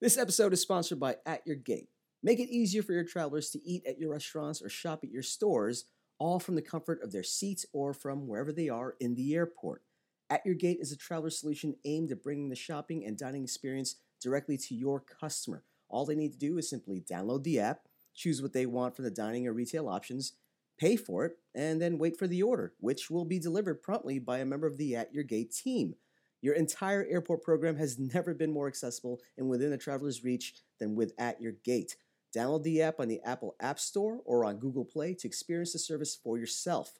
This episode is sponsored by At Your Gate. Make it easier for your travelers to eat at your restaurants or shop at your stores, all from the comfort of their seats or from wherever they are in the airport. At Your Gate is a traveler solution aimed at bringing the shopping and dining experience directly to your customer. All they need to do is simply download the app, choose what they want for the dining or retail options, pay for it, and then wait for the order, which will be delivered promptly by a member of the At Your Gate team. Your entire airport program has never been more accessible and within a traveler's reach than with At Your Gate. Download the app on the Apple App Store or on Google Play to experience the service for yourself.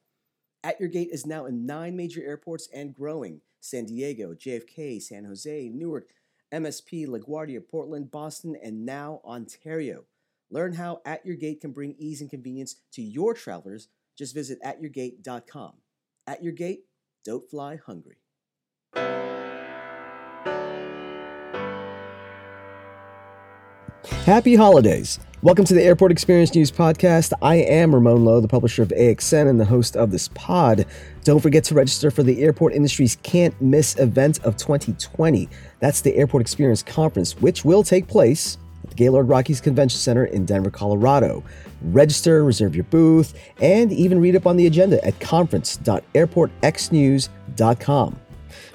At Your Gate is now in nine major airports and growing San Diego, JFK, San Jose, Newark, MSP, LaGuardia, Portland, Boston, and now Ontario. Learn how At Your Gate can bring ease and convenience to your travelers. Just visit atyourgate.com. At Your Gate, don't fly hungry. Happy holidays. Welcome to the Airport Experience News Podcast. I am Ramon Lo, the publisher of AXN and the host of this pod. Don't forget to register for the airport industry's can't miss event of 2020. That's the Airport Experience Conference, which will take place at the Gaylord Rockies Convention Center in Denver, Colorado. Register, reserve your booth, and even read up on the agenda at conference.airportxnews.com.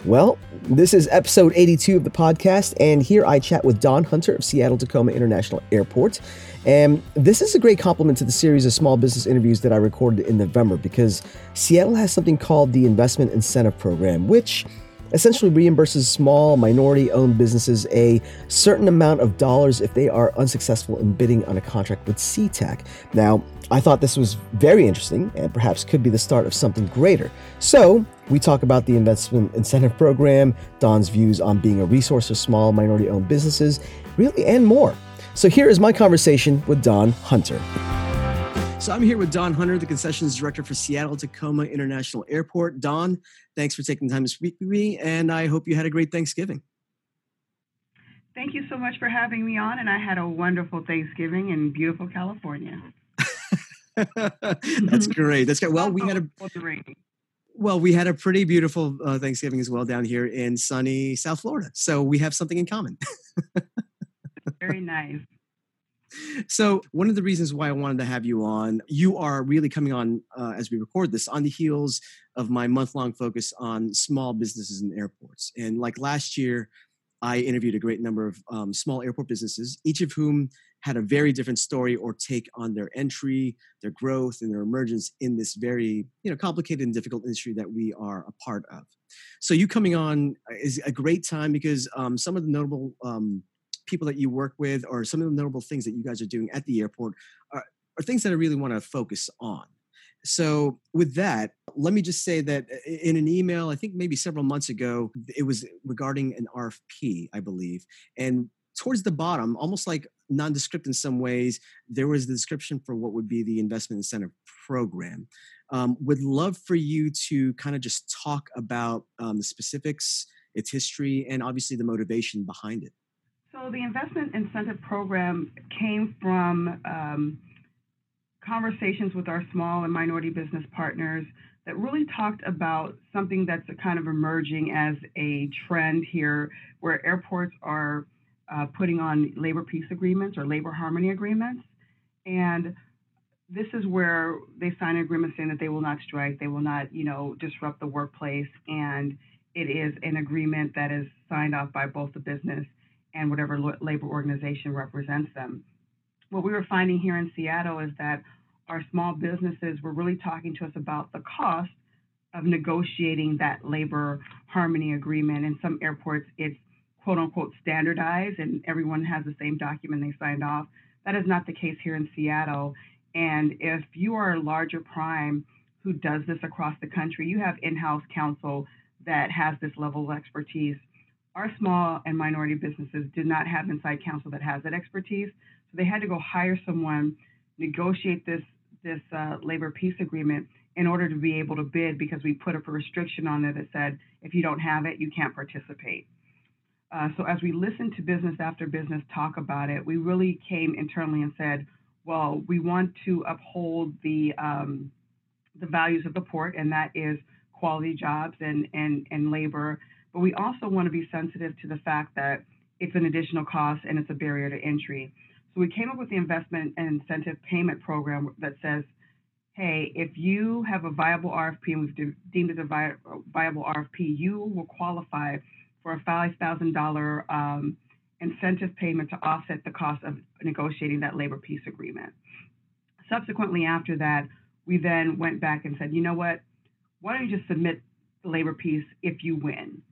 Well, this is episode 82 of the podcast, and here I chat with Dawn Hunter of Seattle Tacoma International Airport. And this is a great complement to the series of small business interviews that I recorded in November because Seattle has something called the Investment Incentive Program, which essentially reimburses small minority owned businesses a certain amount of dollars if they are unsuccessful in bidding on a contract with SeaTac. Now, I thought this was very interesting and perhaps could be the start of something greater. So, we talk about the investment incentive program, Dawn's views on being a resource for small minority owned businesses, really, and more. So, here is my conversation with Dawn Hunter. So, I'm here with Dawn Hunter, the concessions director for Seattle Tacoma International Airport. Dawn, thanks for taking the time to speak with me, and I hope you had a great Thanksgiving. Thank you so much for having me on, and I had a wonderful Thanksgiving in beautiful California. That's great. That's great. Well, we had a well, we had a pretty beautiful uh, Thanksgiving as well down here in sunny South Florida. So we have something in common. Very nice. So, one of the reasons why I wanted to have you on, you are really coming on uh, as we record this on the heels of my month long focus on small businesses and airports. And like last year, I interviewed a great number of um, small airport businesses, each of whom had a very different story or take on their entry, their growth, and their emergence in this very you know complicated and difficult industry that we are a part of. So you coming on is a great time because um, some of the notable um, people that you work with or some of the notable things that you guys are doing at the airport are, are things that I really want to focus on. So, with that, let me just say that in an email, I think maybe several months ago, it was regarding an RFP, I believe. And towards the bottom, almost like nondescript in some ways, there was the description for what would be the investment incentive program. Um, would love for you to kind of just talk about um, the specifics, its history, and obviously the motivation behind it. So, the investment incentive program came from um, conversations with our small and minority business partners that really talked about something that's kind of emerging as a trend here where airports are uh, putting on labor peace agreements or labor harmony agreements. And this is where they sign an agreement saying that they will not strike, they will not, you know, disrupt the workplace. And it is an agreement that is signed off by both the business and whatever labor organization represents them. What we were finding here in Seattle is that our small businesses were really talking to us about the cost of negotiating that labor harmony agreement. In some airports, it's quote unquote standardized and everyone has the same document they signed off. That is not the case here in Seattle. And if you are a larger prime who does this across the country, you have in house counsel that has this level of expertise. Our small and minority businesses did not have inside counsel that has that expertise. So they had to go hire someone, negotiate this this uh, labor peace agreement in order to be able to bid because we put up a restriction on there that said if you don't have it, you can't participate. Uh, so as we listened to business after business talk about it, we really came internally and said, well, we want to uphold the um, the values of the port, and that is quality jobs and, and, and labor. But we also want to be sensitive to the fact that it's an additional cost and it's a barrier to entry. So we came up with the investment and incentive payment program that says, hey, if you have a viable RFP and we've de- deemed it a vi- viable RFP, you will qualify for a $5,000 um, incentive payment to offset the cost of negotiating that labor peace agreement. Subsequently, after that, we then went back and said, you know what? Why don't you just submit the labor peace if you win?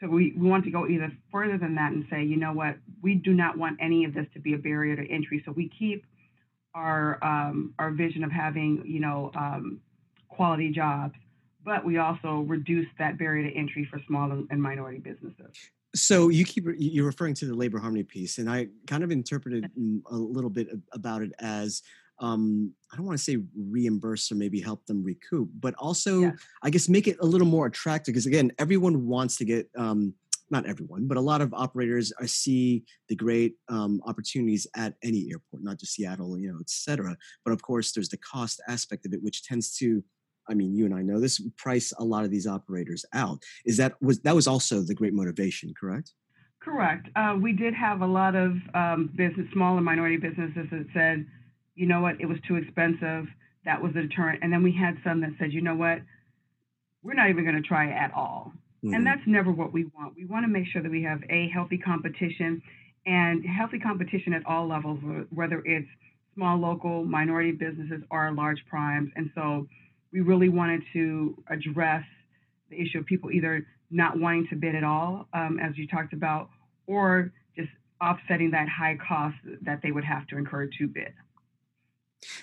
So we, we want to go either further than that and say, you know what, we do not want any of this to be a barrier to entry. So we keep our um, our vision of having, you know, um, quality jobs, but we also reduce that barrier to entry for small and minority businesses. So you keep you're referring to the labor harmony piece, and I kind of interpreted a little bit about it as um, I don't want to say reimburse or maybe help them recoup, but also yeah. I guess make it a little more attractive because again, everyone wants to get um, not everyone, but a lot of operators I see the great um, opportunities at any airport, not just Seattle, you know, et cetera. But of course, there's the cost aspect of it, which tends to I mean, you and I know this price a lot of these operators out. Is that was that was also the great motivation, correct? Correct. Uh, we did have a lot of um, business, small and minority businesses that said, you know what, it was too expensive. That was a deterrent. And then we had some that said, you know what, we're not even going to try it at all. Mm-hmm. And that's never what we want. We want to make sure that we have a healthy competition and healthy competition at all levels, whether it's small local minority businesses or large primes. And so we really wanted to address the issue of people either not wanting to bid at all, um, as you talked about, or just offsetting that high cost that they would have to incur to bid.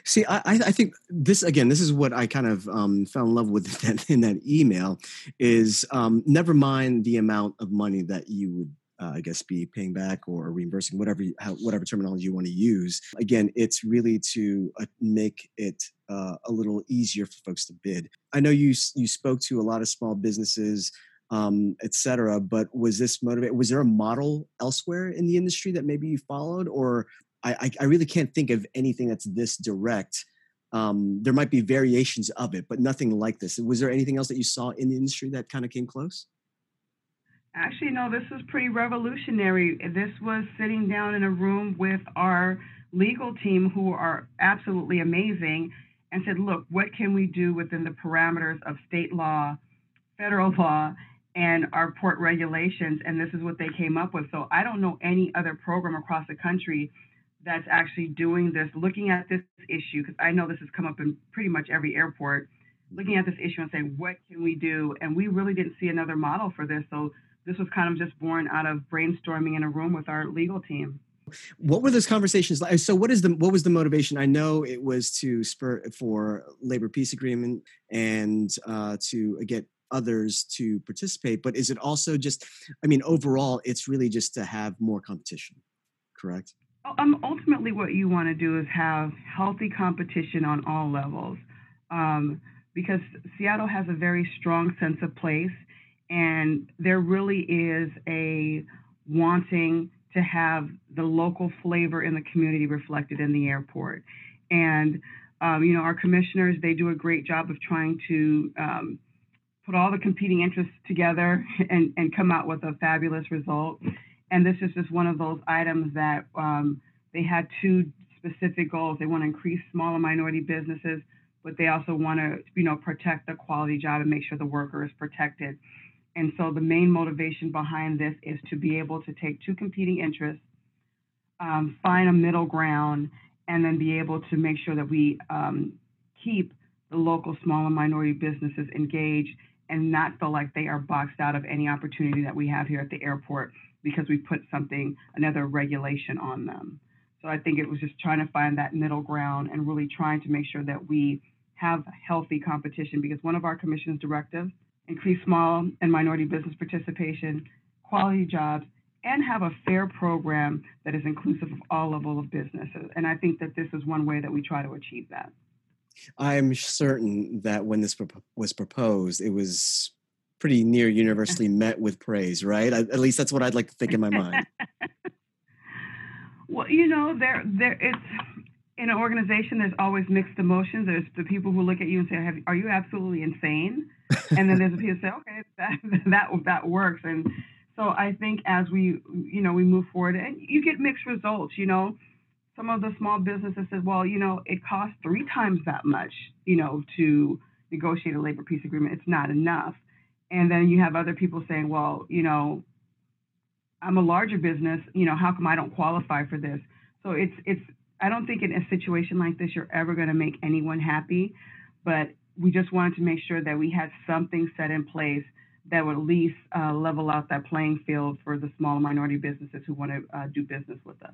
See, I, I think this again. This is what I kind of um, fell in love with that, in that email. Is um, never mind the amount of money that you would uh, I guess, be paying back or reimbursing, whatever you, how, whatever terminology you want to use. Again, it's really to uh, make it uh, a little easier for folks to bid. I know you you spoke to a lot of small businesses, um, but was this motivate? Was there a model elsewhere in the industry that maybe you followed, or I, I really can't think of anything that's this direct. Um, there might be variations of it, but nothing like this. Was there anything else that you saw in the industry that kind of came close? Actually, no, this was pretty revolutionary. This was sitting down in a room with our legal team, who are absolutely amazing, and said, look, what can we do within the parameters of state law, federal law, and our port regulations? And this is what they came up with. So I don't know any other program across the country that's actually doing this, looking at this issue, because I know this has come up in pretty much every airport, looking at this issue and saying, what can we do? And we really didn't see another model for this. So this was kind of just born out of brainstorming in a room with our legal team. What were those conversations like? So, what is the what was the motivation? I know it was to spur for labor peace agreement and uh, to get others to participate. But is it also just? I mean, overall, it's really just to have more competition. Correct. Um, ultimately, what you want to do is have healthy competition on all levels, um, because Seattle has a very strong sense of place and there really is a wanting to have the local flavor in the community reflected in the airport. And, um, you know, our commissioners, they do a great job of trying to um, put all the competing interests together and, and come out with a fabulous result. And this is just one of those items that um, they had two specific goals. They want to increase small and minority businesses, but they also want to, you know, protect the quality job and make sure the worker is protected. And so the main motivation behind this is to be able to take two competing interests, um, find a middle ground, and then be able to make sure that we um, keep the local small and minority businesses engaged and not feel like they are boxed out of any opportunity that we have here at the airport because we put something, another regulation on them. So I think it was just trying to find that middle ground and really trying to make sure that we have healthy competition because one of our commission's directives increase small and minority business participation, quality jobs, and have a fair program that is inclusive of all levels of businesses. And I think that this is one way that we try to achieve that. I'm certain that when this was proposed, it was pretty near universally met with praise, right? At least that's what I'd like to think in my mind. well, you know, there, there, it's in an organization. There's always mixed emotions. There's the people who look at you and say, "Are you absolutely insane?" And then there's a people say, okay, that, that that works. And So I think as we, you know, we move forward, and you get mixed results. You know, some of the small businesses said, well, you know, it costs three times that much, you know, to negotiate a labor peace agreement. It's not enough. And then you have other people saying, well, you know, I'm a larger business, you know, how come I don't qualify for this? So it's it's I don't think in a situation like this you're ever going to make anyone happy, but we just wanted to make sure that we had something set in place that would at least uh, level out that playing field for the small minority businesses who want to uh, do business with us.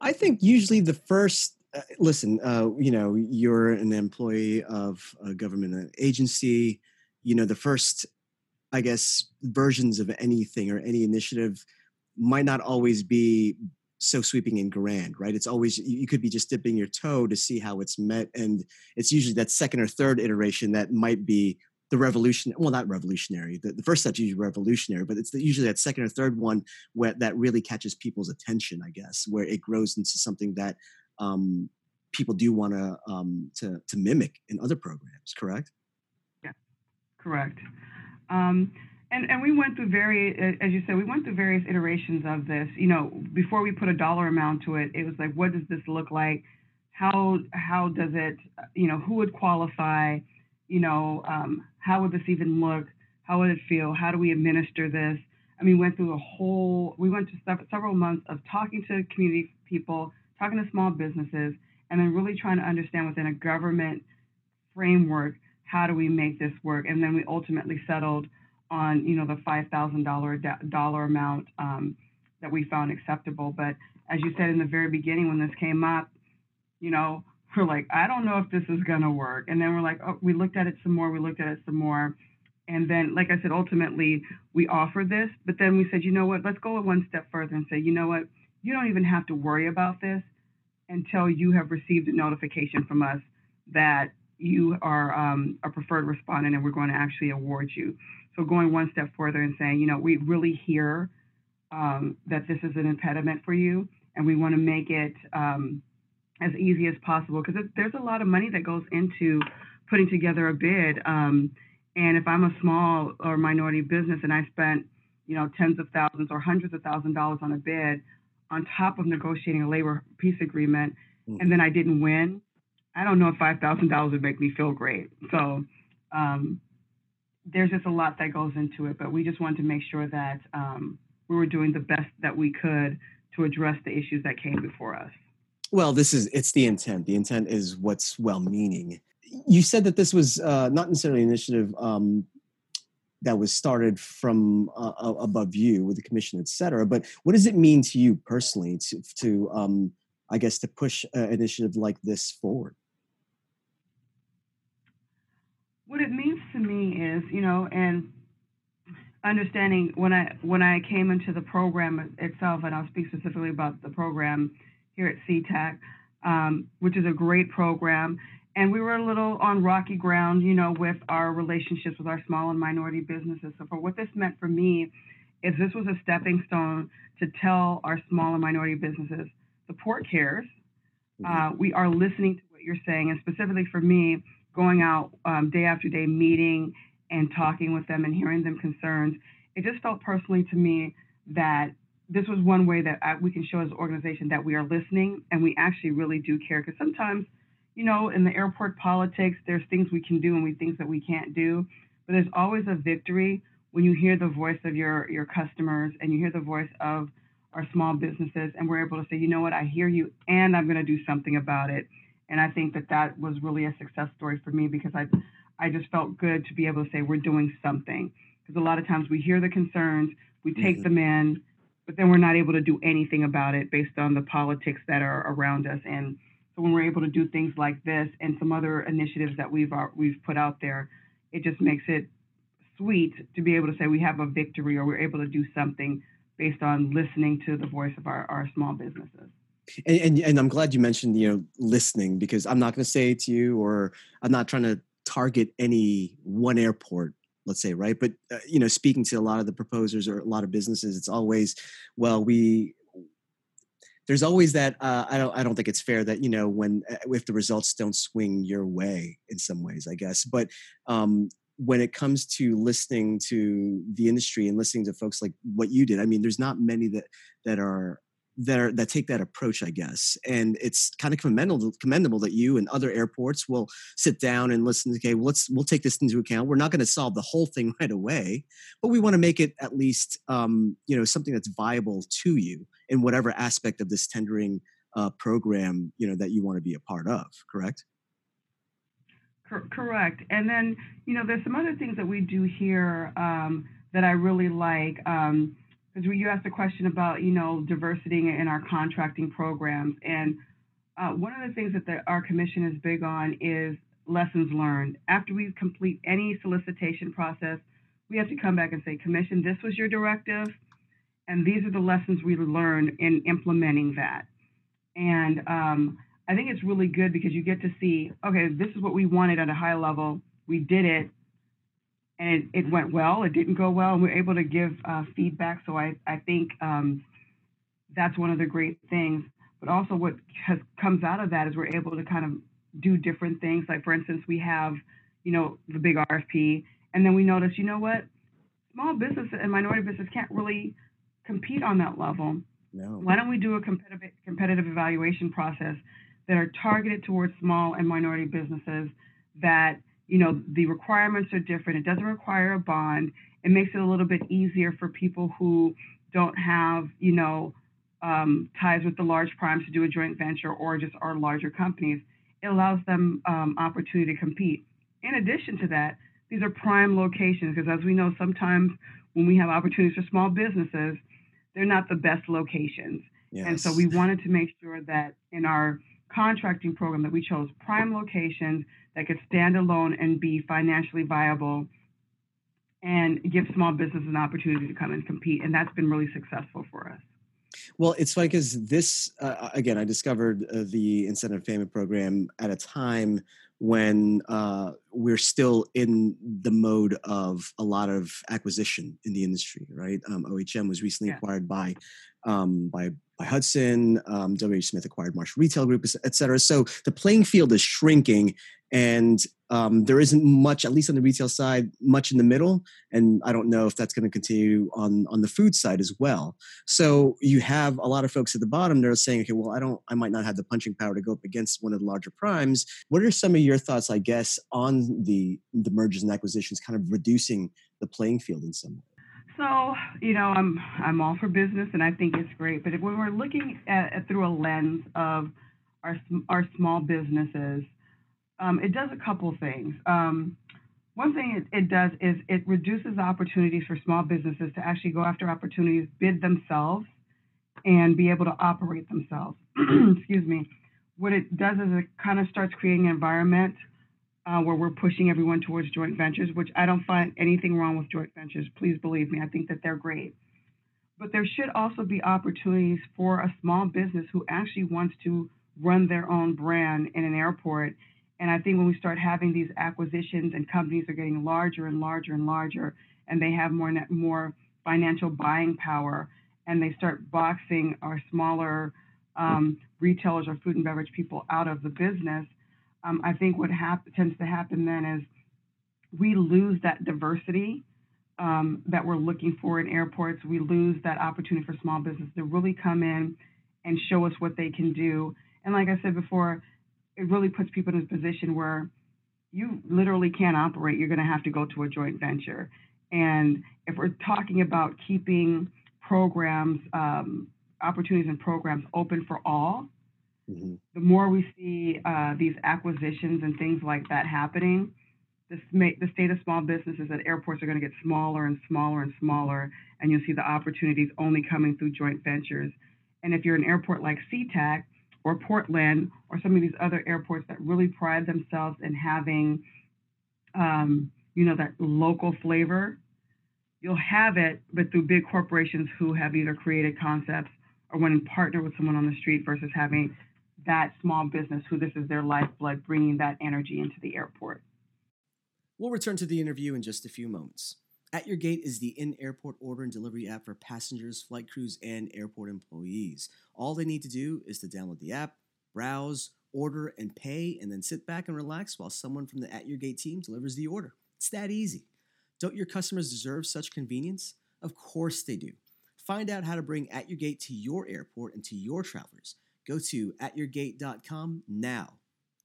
I think usually the first uh, listen, uh, you know, you're an employee of a government agency. You know, the first, I guess, versions of anything or any initiative might not always be so sweeping and grand, right? It's always you could be just dipping your toe to see how it's met, and it's usually that second or third iteration that might be the revolution. Well, not revolutionary. The, the first step's usually revolutionary, but it's the, usually that second or third one where that really catches people's attention, I guess, where it grows into something that um, people do want to um, to to mimic in other programs. Correct? Yeah, correct. Um, and, and we went through various, as you said, we went through various iterations of this. You know, before we put a dollar amount to it, it was like, what does this look like? How how does it? You know, who would qualify? You know, um, how would this even look? How would it feel? How do we administer this? I mean, we went through a whole. We went to several months of talking to community people, talking to small businesses, and then really trying to understand within a government framework how do we make this work. And then we ultimately settled on you know the five thousand dollar amount um, that we found acceptable. But as you said in the very beginning when this came up, you know we're like I don't know if this is gonna work. And then we're like oh we looked at it some more, we looked at it some more. And then, like I said, ultimately we offered this, but then we said, you know what, let's go one step further and say, you know what, you don't even have to worry about this until you have received a notification from us that you are um, a preferred respondent and we're going to actually award you. So going one step further and saying, you know, we really hear um, that this is an impediment for you, and we want to make it um, as easy as possible because there's a lot of money that goes into putting together a bid. Um, and if I'm a small or minority business and I spent, you know, tens of thousands or hundreds of thousands of dollars on a bid, on top of negotiating a labor peace agreement, mm-hmm. and then I didn't win, I don't know if five thousand dollars would make me feel great. So um, there's just a lot that goes into it, but we just wanted to make sure that um, we were doing the best that we could to address the issues that came before us. Well, this is it's the intent. The intent is what's well-meaning. You said that this was uh, not necessarily an initiative um, that was started from uh, above you with the commission, et cetera. But what does it mean to you personally to, to um, I guess, to push an initiative like this forward? what it means me is, you know, and understanding when I when I came into the program itself, and I'll speak specifically about the program here at SeaTac, um, which is a great program. And we were a little on rocky ground, you know, with our relationships with our small and minority businesses. So, for what this meant for me is this was a stepping stone to tell our small and minority businesses the port cares. Mm-hmm. Uh, we are listening to what you're saying, and specifically for me, going out um, day after day, meeting and talking with them and hearing them concerns, it just felt personally to me that this was one way that I, we can show as an organization that we are listening and we actually really do care. Because sometimes, you know, in the airport politics, there's things we can do and we things that we can't do. But there's always a victory when you hear the voice of your your customers and you hear the voice of our small businesses, and we're able to say, you know what, I hear you, and I'm going to do something about it. And I think that that was really a success story for me because I, I just felt good to be able to say we're doing something. Because a lot of times we hear the concerns, we take mm-hmm. them in, but then we're not able to do anything about it based on the politics that are around us. And so when we're able to do things like this and some other initiatives that we've uh, we've put out there, it just makes it sweet to be able to say we have a victory or we're able to do something based on listening to the voice of our, our small businesses and, and, and I'm glad you mentioned you know listening because I'm not going to say it to you or I'm not trying to target any one airport let's say right? But uh, you know speaking to a lot of the proposers or a lot of businesses it's always well we there's always that uh, I don't I don't think it's fair that you know when uh, if the results don't swing your way in some ways I guess. But um, when it comes to listening to the industry and listening to folks like what you did, I mean, there's not many that that are that are that take that approach, I guess. And it's kind of commendable commendable that you and other airports will sit down and listen. Okay, well, let's we'll take this into account. We're not going to solve the whole thing right away, but we want to make it at least um, you know something that's viable to you in whatever aspect of this tendering uh, program you know that you want to be a part of. Correct. Correct. And then, you know, there's some other things that we do here um, that I really like. Um, because you asked a question about, you know, diversity in our contracting programs. And uh, one of the things that the, our commission is big on is lessons learned. After we complete any solicitation process, we have to come back and say, Commission, this was your directive, and these are the lessons we learned in implementing that. And um, I think it's really good because you get to see, okay, this is what we wanted at a high level. We did it, and it, it went well. It didn't go well, and we're able to give uh, feedback. So I, I think um, that's one of the great things. But also, what has comes out of that is we're able to kind of do different things. Like for instance, we have, you know, the big RFP, and then we notice, you know what, small business and minority business can't really compete on that level. No. Why don't we do a competitive competitive evaluation process that are targeted towards small and minority businesses that you know the requirements are different. It doesn't require a bond. It makes it a little bit easier for people who don't have you know um, ties with the large primes to do a joint venture or just are larger companies. It allows them um, opportunity to compete. In addition to that these are prime locations because as we know sometimes when we have opportunities for small businesses they're not the best locations. Yes. and so we wanted to make sure that in our contracting program that we chose prime locations that could stand alone and be financially viable and give small business an opportunity to come and compete. And that's been really successful for us. Well, it's funny because this, uh, again, I discovered uh, the incentive payment program at a time when uh, we're still in the mode of a lot of acquisition in the industry, right? Um, OHM was recently yeah. acquired by um, by by Hudson. Um, W. Smith acquired Marshall Retail Group, et cetera. So the playing field is shrinking, and um, there isn't much, at least on the retail side, much in the middle. And I don't know if that's going to continue on on the food side as well. So you have a lot of folks at the bottom that are saying, okay, well, I don't, I might not have the punching power to go up against one of the larger primes. What are some of your thoughts, I guess, on the the mergers and acquisitions, kind of reducing the playing field in some way? So, you know, I'm I'm all for business, and I think it's great. But if when we're looking at, at through a lens of our our small businesses, um, it does a couple things. Um, one thing it, it does is it reduces opportunities for small businesses to actually go after opportunities, bid themselves, and be able to operate themselves. Excuse me. What it does is it kind of starts creating an environment uh, where we're pushing everyone towards joint ventures, which I don't find anything wrong with joint ventures. Please believe me, I think that they're great. But there should also be opportunities for a small business who actually wants to run their own brand in an airport. And I think when we start having these acquisitions and companies are getting larger and larger and larger, and they have more more financial buying power, and they start boxing our smaller um, retailers or food and beverage people out of the business, um, I think what hap- tends to happen then is we lose that diversity um, that we're looking for in airports. We lose that opportunity for small business to really come in and show us what they can do. And like I said before, it really puts people in a position where you literally can't operate. You're going to have to go to a joint venture. And if we're talking about keeping programs, um, opportunities and programs open for all, Mm-hmm. The more we see uh, these acquisitions and things like that happening, this may, the state of small businesses at airports are going to get smaller and smaller and smaller, and you'll see the opportunities only coming through joint ventures. And if you're an airport like SeaTac or Portland or some of these other airports that really pride themselves in having, um, you know, that local flavor, you'll have it, but through big corporations who have either created concepts or want to partner with someone on the street versus having that small business who this is their lifeblood, bringing that energy into the airport. We'll return to the interview in just a few moments. At Your Gate is the in airport order and delivery app for passengers, flight crews, and airport employees. All they need to do is to download the app, browse, order, and pay, and then sit back and relax while someone from the At Your Gate team delivers the order. It's that easy. Don't your customers deserve such convenience? Of course they do. Find out how to bring At Your Gate to your airport and to your travelers. Go to atyourgate.com now.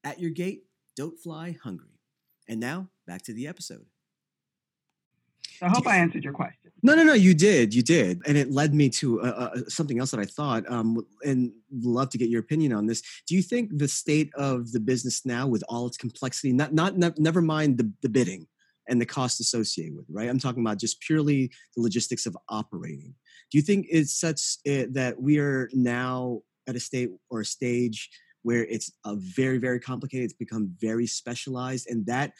At Your Gate, don't fly hungry. And now, back to the episode. I hope I answered your question. No, no, no. You did, you did, and it led me to uh, uh, something else that I thought, um, and love to get your opinion on this. Do you think the state of the business now, with all its complexity, not not ne- never mind the, the bidding and the cost associated with, it, right? I'm talking about just purely the logistics of operating. Do you think it's such uh, that we are now at a state or a stage where it's a very very complicated? It's become very specialized, and that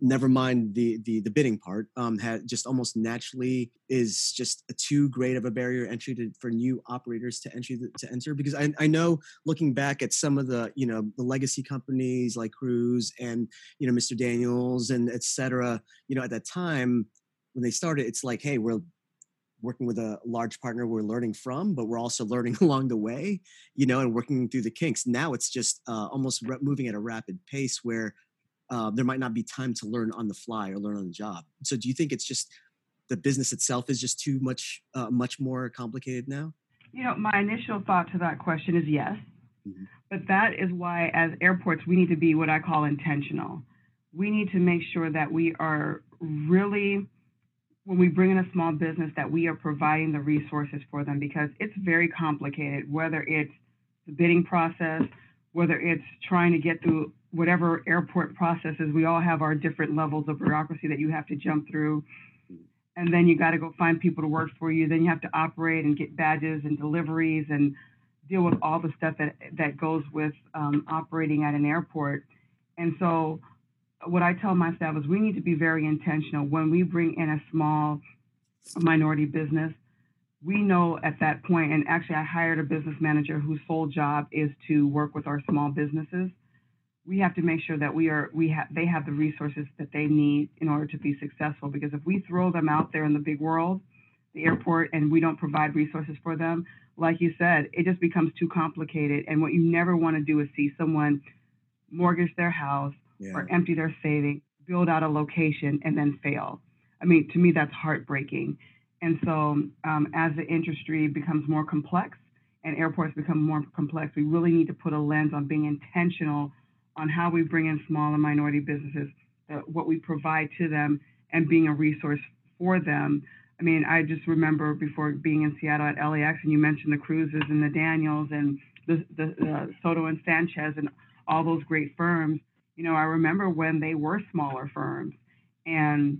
never mind the the, the bidding part um, had just almost naturally is just a too great of a barrier entry to, for new operators to entry to enter because I, I know looking back at some of the you know the legacy companies like Cruise and you know Mr. Daniels and etc. You know at that time when they started, it's like hey we're working with a large partner we're learning from but we're also learning along the way you know and working through the kinks now it's just uh, almost re- moving at a rapid pace where uh, there might not be time to learn on the fly or learn on the job. So, do you think it's just the business itself is just too much, uh, much more complicated now? You know, my initial thought to that question is yes, mm-hmm. but that is why, as airports, we need to be what I call intentional. We need to make sure that we are really, when we bring in a small business, that we are providing the resources for them because it's very complicated. Whether it's the bidding process, whether it's trying to get through whatever airport processes, we all have our different levels of bureaucracy that you have to jump through. And then you got to go find people to work for you. Then you have to operate and get badges and deliveries and deal with all the stuff that, that goes with um, operating at an airport. And so, what I tell my staff is we need to be very intentional when we bring in a small minority business. We know at that point, and actually, I hired a business manager whose sole job is to work with our small businesses we have to make sure that we are we have they have the resources that they need in order to be successful because if we throw them out there in the big world the airport and we don't provide resources for them like you said it just becomes too complicated and what you never want to do is see someone mortgage their house yeah. or empty their savings build out a location and then fail i mean to me that's heartbreaking and so um, as the industry becomes more complex and airports become more complex we really need to put a lens on being intentional on how we bring in small and minority businesses, uh, what we provide to them, and being a resource for them. I mean, I just remember before being in Seattle at LAX, and you mentioned the Cruises and the Daniels and the, the uh, Soto and Sanchez and all those great firms. You know, I remember when they were smaller firms, and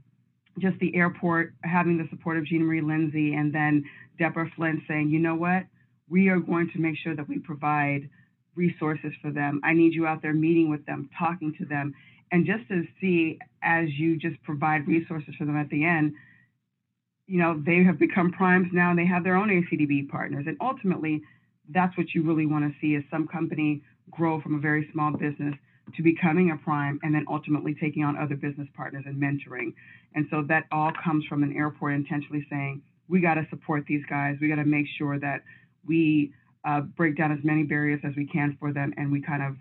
just the airport having the support of Gina Marie Lindsey and then Deborah Flint saying, you know what, we are going to make sure that we provide resources for them. I need you out there meeting with them, talking to them, and just to see as you just provide resources for them at the end, you know, they have become primes now and they have their own ACDB partners. And ultimately, that's what you really want to see is some company grow from a very small business to becoming a prime and then ultimately taking on other business partners and mentoring. And so that all comes from an airport intentionally saying, we got to support these guys. We got to make sure that we uh, break down as many barriers as we can for them, and we kind of,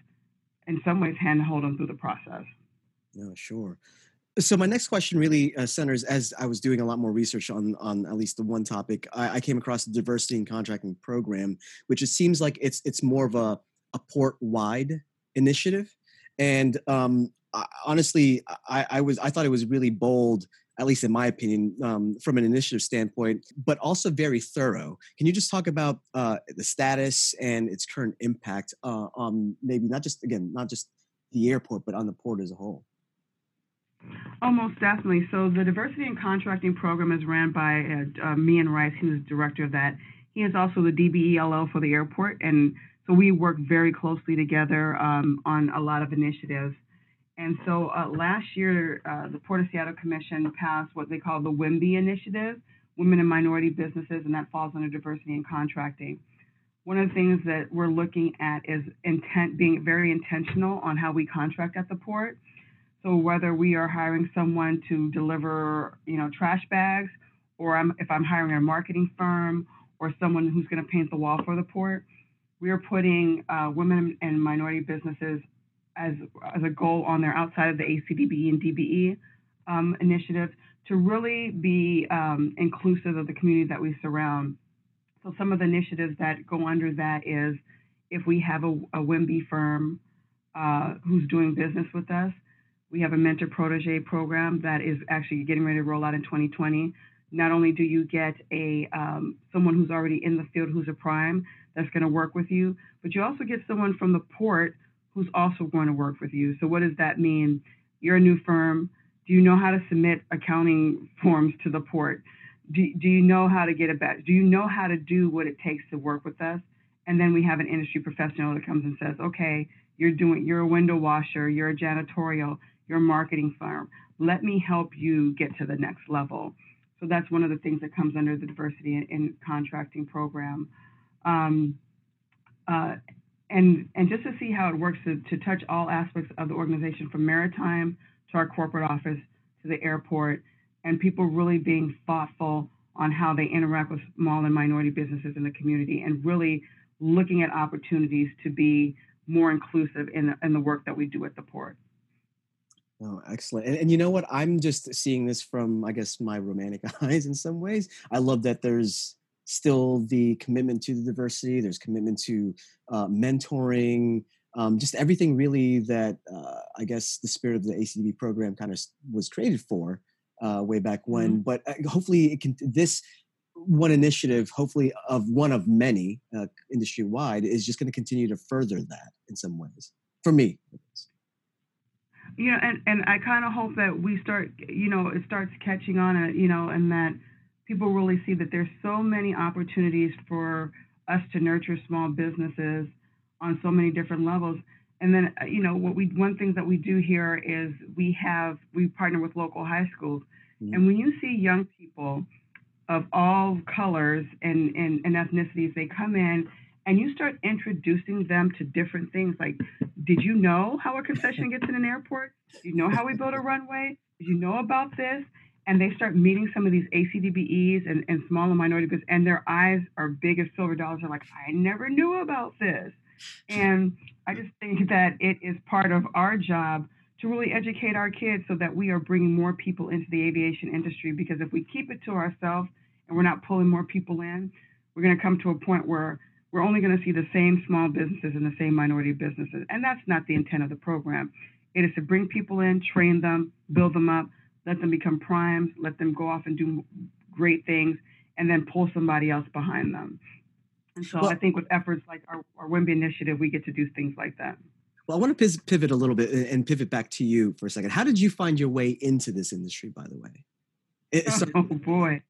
in some ways, handhold them through the process. No, sure. So my next question really uh, centers as I was doing a lot more research on on at least the one topic. I, I came across the diversity and contracting program, which it seems like it's it's more of a a port wide initiative, and um, I, honestly, I, I was I thought it was really bold at least in my opinion, um, from an initiative standpoint, but also very thorough. Can you just talk about uh, the status and its current impact uh, on maybe not just, again, not just the airport, but on the port as a whole? Almost oh, definitely. So the diversity and contracting program is ran by uh, uh, Mian Rice, who's director of that. He is also the DBELO for the airport, and so we work very closely together um, on a lot of initiatives. And so uh, last year, uh, the Port of Seattle Commission passed what they call the WIMBY initiative, Women and Minority Businesses, and that falls under diversity and contracting. One of the things that we're looking at is intent, being very intentional on how we contract at the port. So whether we are hiring someone to deliver, you know, trash bags, or I'm, if I'm hiring a marketing firm or someone who's going to paint the wall for the port, we are putting uh, women and minority businesses as, as a goal on there outside of the ACDB and DBE um, initiatives to really be um, inclusive of the community that we surround. So some of the initiatives that go under that is if we have a, a WIMBY firm uh, who's doing business with us, we have a mentor protege program that is actually getting ready to roll out in 2020. Not only do you get a um, someone who's already in the field who's a prime that's going to work with you, but you also get someone from the port who's also going to work with you. So what does that mean? You're a new firm. Do you know how to submit accounting forms to the port? Do, do you know how to get a badge? Do you know how to do what it takes to work with us? And then we have an industry professional that comes and says, okay, you're doing, you're a window washer, you're a janitorial, you're a marketing firm. Let me help you get to the next level. So that's one of the things that comes under the diversity in, in contracting program. Um, uh, and and just to see how it works to, to touch all aspects of the organization from maritime to our corporate office to the airport and people really being thoughtful on how they interact with small and minority businesses in the community and really looking at opportunities to be more inclusive in the, in the work that we do at the port. Oh, excellent. And, and you know what? I'm just seeing this from, I guess, my romantic eyes in some ways. I love that there's still the commitment to the diversity. There's commitment to uh, mentoring, um, just everything really that uh, I guess the spirit of the ACDB program kind of was created for uh, way back when. Mm-hmm. But uh, hopefully, it can this one initiative, hopefully of one of many uh, industry wide, is just going to continue to further that in some ways. For me. Yeah, and, and I kind of hope that we start, you know, it starts catching on, it, you know, and that people really see that there's so many opportunities for us to nurture small businesses on so many different levels. And then, uh, you know, what we one thing that we do here is we have we partner with local high schools, mm-hmm. and when you see young people of all colors and, and, and ethnicities, they come in and you start introducing them to different things. Like, did you know how a concession gets in an airport? Do you know how we build a runway? Did you know about this? And they start meeting some of these ACDBEs and, and small and minority business, and their eyes are big as silver dollars. They're like, I never knew about this. And I just think that it is part of our job to really educate our kids so that we are bringing more people into the aviation industry. Because if we keep it to ourselves and we're not pulling more people in, we're going to come to a point where we're only going to see the same small businesses and the same minority businesses. And that's not the intent of the program. It is to bring people in, train them, build them up, let them become primes, let them go off and do great things, and then pull somebody else behind them. And so well, I think with efforts like our, our WIMBY initiative, we get to do things like that. Well, I want to pivot a little bit and pivot back to you for a second. How did you find your way into this industry, by the way? oh, boy.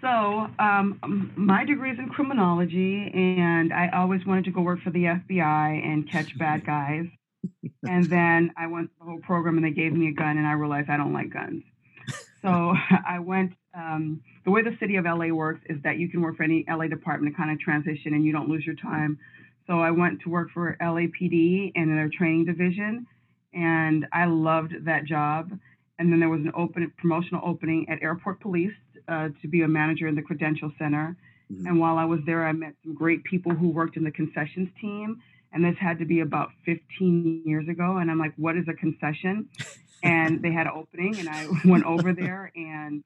So, um, my degree is in criminology, and I always wanted to go work for the FBI and catch bad guys and then I went the whole program and they gave me a gun and I realized I don't like guns. So I went. Um, the way the city of LA works is that you can work for any LA department to kind of transition and you don't lose your time. So I went to work for LAPD in their training division, and I loved that job. And then there was an open promotional opening at Airport Police uh, to be a manager in the Credential Center. Mm-hmm. And while I was there, I met some great people who worked in the concessions team and this had to be about 15 years ago. And I'm like, what is a concession? And they had an opening, and I went over there and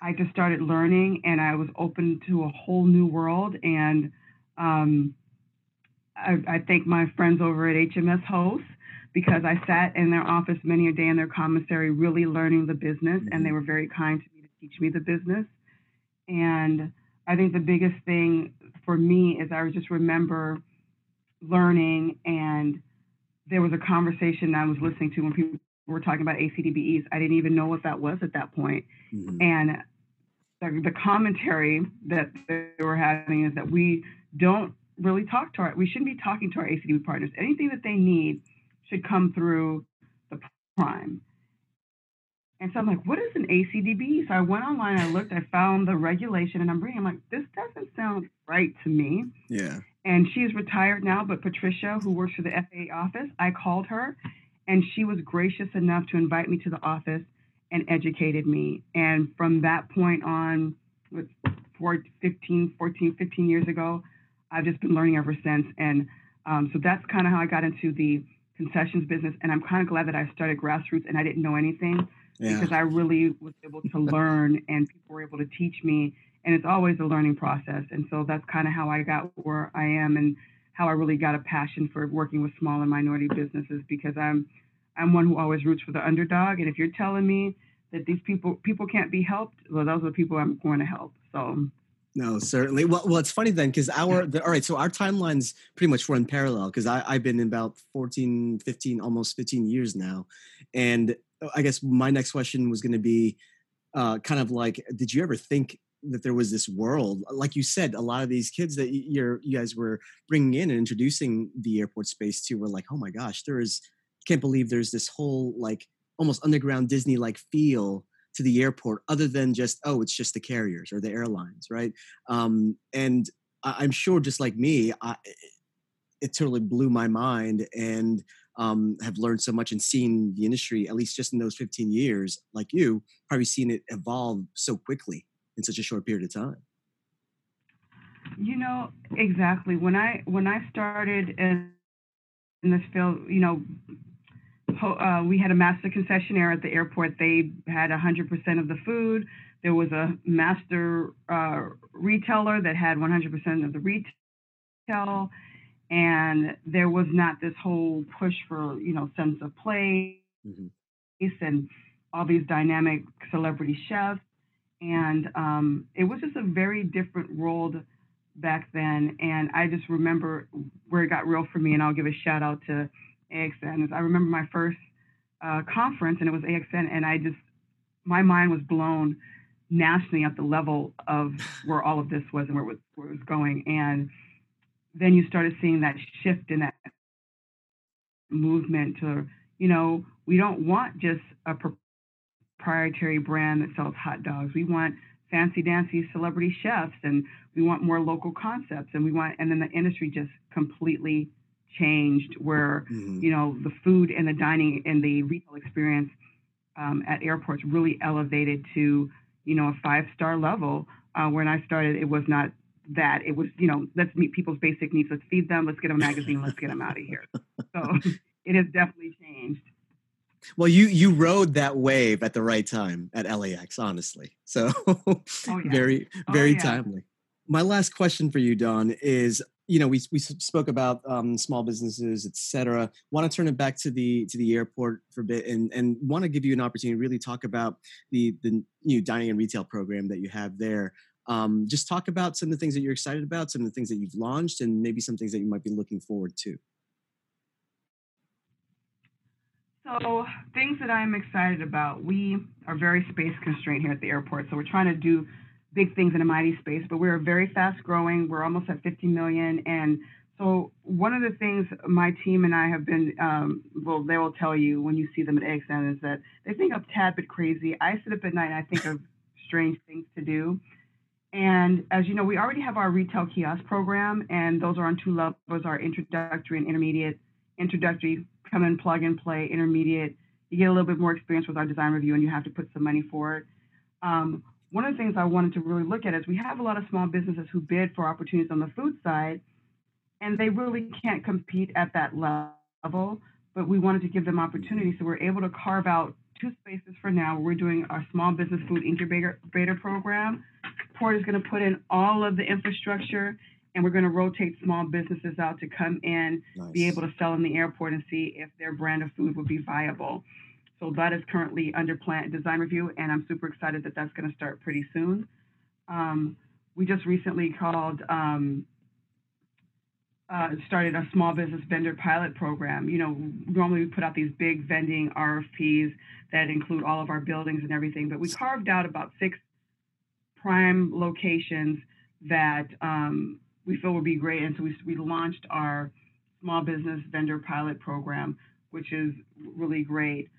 I just started learning, and I was open to a whole new world. And um, I, I thank my friends over at HMS Host because I sat in their office many a day in their commissary, really learning the business, and they mm-hmm. were very kind to me to teach me the business. And I think the biggest thing for me is I just remember learning and there was a conversation I was listening to when people were talking about ACDBEs. I didn't even know what that was at that point. Mm-hmm. And the, the, commentary that they were having is that we don't really talk to our, we shouldn't be talking to our ACDB partners. Anything that they need should come through the prime. And so I'm like, what is an ACDB? So I went online, I looked, I found the regulation, and I'm reading. I'm like, this doesn't sound right to me. Yeah and she's retired now. But Patricia, who works for the FAA office, I called her, and she was gracious enough to invite me to the office and educated me. And from that point on, with 15, 14, 15 years ago, I've just been learning ever since. And um, so that's kind of how I got into the concessions business. And I'm kind of glad that I started grassroots and I didn't know anything yeah. because I really was able to learn and people were able to teach me. And it's always a learning process. And so that's kind of how I got where I am and how I really got a passion for working with small and minority businesses because I'm I'm one who always roots for the underdog. And if you're telling me that these people people can't be helped, well, those are the people I'm going to help. So no, certainly. Well, well, it's funny then because our the, all right. So our timelines pretty much run parallel because I've been in about 14, 15, almost 15 years now, and I guess my next question was going to be uh, kind of like, did you ever think that there was this world, like you said, a lot of these kids that you're you guys were bringing in and introducing the airport space to were like, oh my gosh, there is, can't believe there's this whole like almost underground Disney like feel to the airport other than just oh it's just the carriers or the airlines right? Um, and I, am sure just like me I, it totally blew my mind and um, have learned so much and seen the industry at least just in those 15 years like you probably seen it evolve so quickly in such a short period of time you know exactly when i when i started in, in this field you know uh, we had a master concessionaire at the airport. They had 100% of the food. There was a master uh, retailer that had 100% of the retail, and there was not this whole push for you know sense of place mm-hmm. and all these dynamic celebrity chefs. And um, it was just a very different world back then. And I just remember where it got real for me. And I'll give a shout out to AXN. I remember my first uh, conference, and it was AXN, and I just my mind was blown nationally at the level of where all of this was and where it was, where it was going. And then you started seeing that shift in that movement to, you know, we don't want just a proprietary brand that sells hot dogs. We want fancy dancy celebrity chefs and we want more local concepts and we want and then the industry just completely changed where mm-hmm. you know the food and the dining and the retail experience um, at airports really elevated to you know a five star level. Uh, when i started it was not that. It was you know let's meet people's basic needs. Let's feed them. Let's get a magazine. Let's get them out of here. So it has definitely changed well you you rode that wave at the right time at lax honestly so oh, yeah. very oh, very oh, yeah. timely my last question for you Dawn, is you know, we we spoke about um, small businesses, et cetera. Want to turn it back to the to the airport for a bit, and and want to give you an opportunity to really talk about the the new dining and retail program that you have there. Um, just talk about some of the things that you're excited about, some of the things that you've launched, and maybe some things that you might be looking forward to. So, things that I'm excited about. We are very space constrained here at the airport, so we're trying to do big things in a mighty space, but we're very fast growing. We're almost at 50 million. And so one of the things my team and I have been, um, well, they will tell you when you see them at AXN is that they think I'm tad bit crazy. I sit up at night and I think of strange things to do. And as you know, we already have our retail kiosk program, and those are on two levels: our introductory and intermediate. Introductory, come and plug and play. Intermediate, you get a little bit more experience with our design review, and you have to put some money for it. Um, one of the things I wanted to really look at is we have a lot of small businesses who bid for opportunities on the food side, and they really can't compete at that level. But we wanted to give them opportunities, so we're able to carve out two spaces for now. We're doing our small business food incubator program. Port is going to put in all of the infrastructure, and we're going to rotate small businesses out to come in, nice. be able to sell in the airport, and see if their brand of food would be viable. So that is currently under plan design review, and I'm super excited that that's going to start pretty soon. Um, we just recently called um, uh, started a small business vendor pilot program. You know, normally we put out these big vending RFPs that include all of our buildings and everything, but we carved out about six prime locations that um, we feel would be great, and so we, we launched our small business vendor pilot program, which is really great.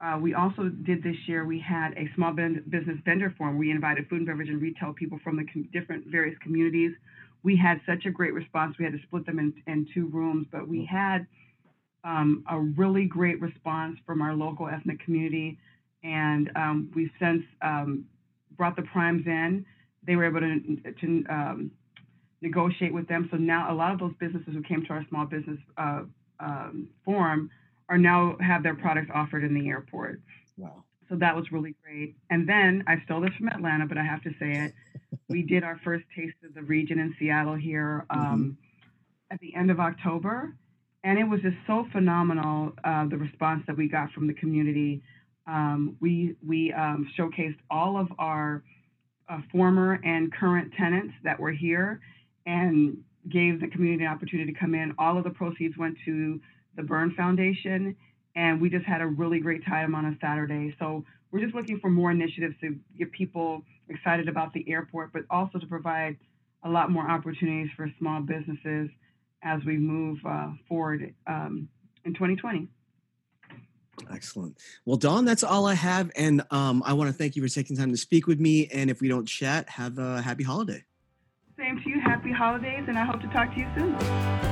Uh, we also did this year, we had a small business vendor forum. We invited food and beverage and retail people from the com- different various communities. We had such a great response. We had to split them in, in two rooms, but we had um, a really great response from our local ethnic community. And um, we since um, brought the primes in. They were able to, to um, negotiate with them. So now a lot of those businesses who came to our small business uh, um, forum are now have their products offered in the airport. Wow. So that was really great. And then I stole this from Atlanta, but I have to say it. we did our first taste of the region in Seattle here um, mm-hmm. at the end of October. And it was just so phenomenal, uh, the response that we got from the community. Um, we we um, showcased all of our uh, former and current tenants that were here and gave the community an opportunity to come in. All of the proceeds went to the Burn Foundation and we just had a really great time on a Saturday. So we're just looking for more initiatives to get people excited about the airport, but also to provide a lot more opportunities for small businesses as we move uh, forward um, in 2020. Excellent. Well, Dawn, that's all I have. And um, I want to thank you for taking time to speak with me. And if we don't chat, have a happy holiday. Same to you. Happy holidays. And I hope to talk to you soon.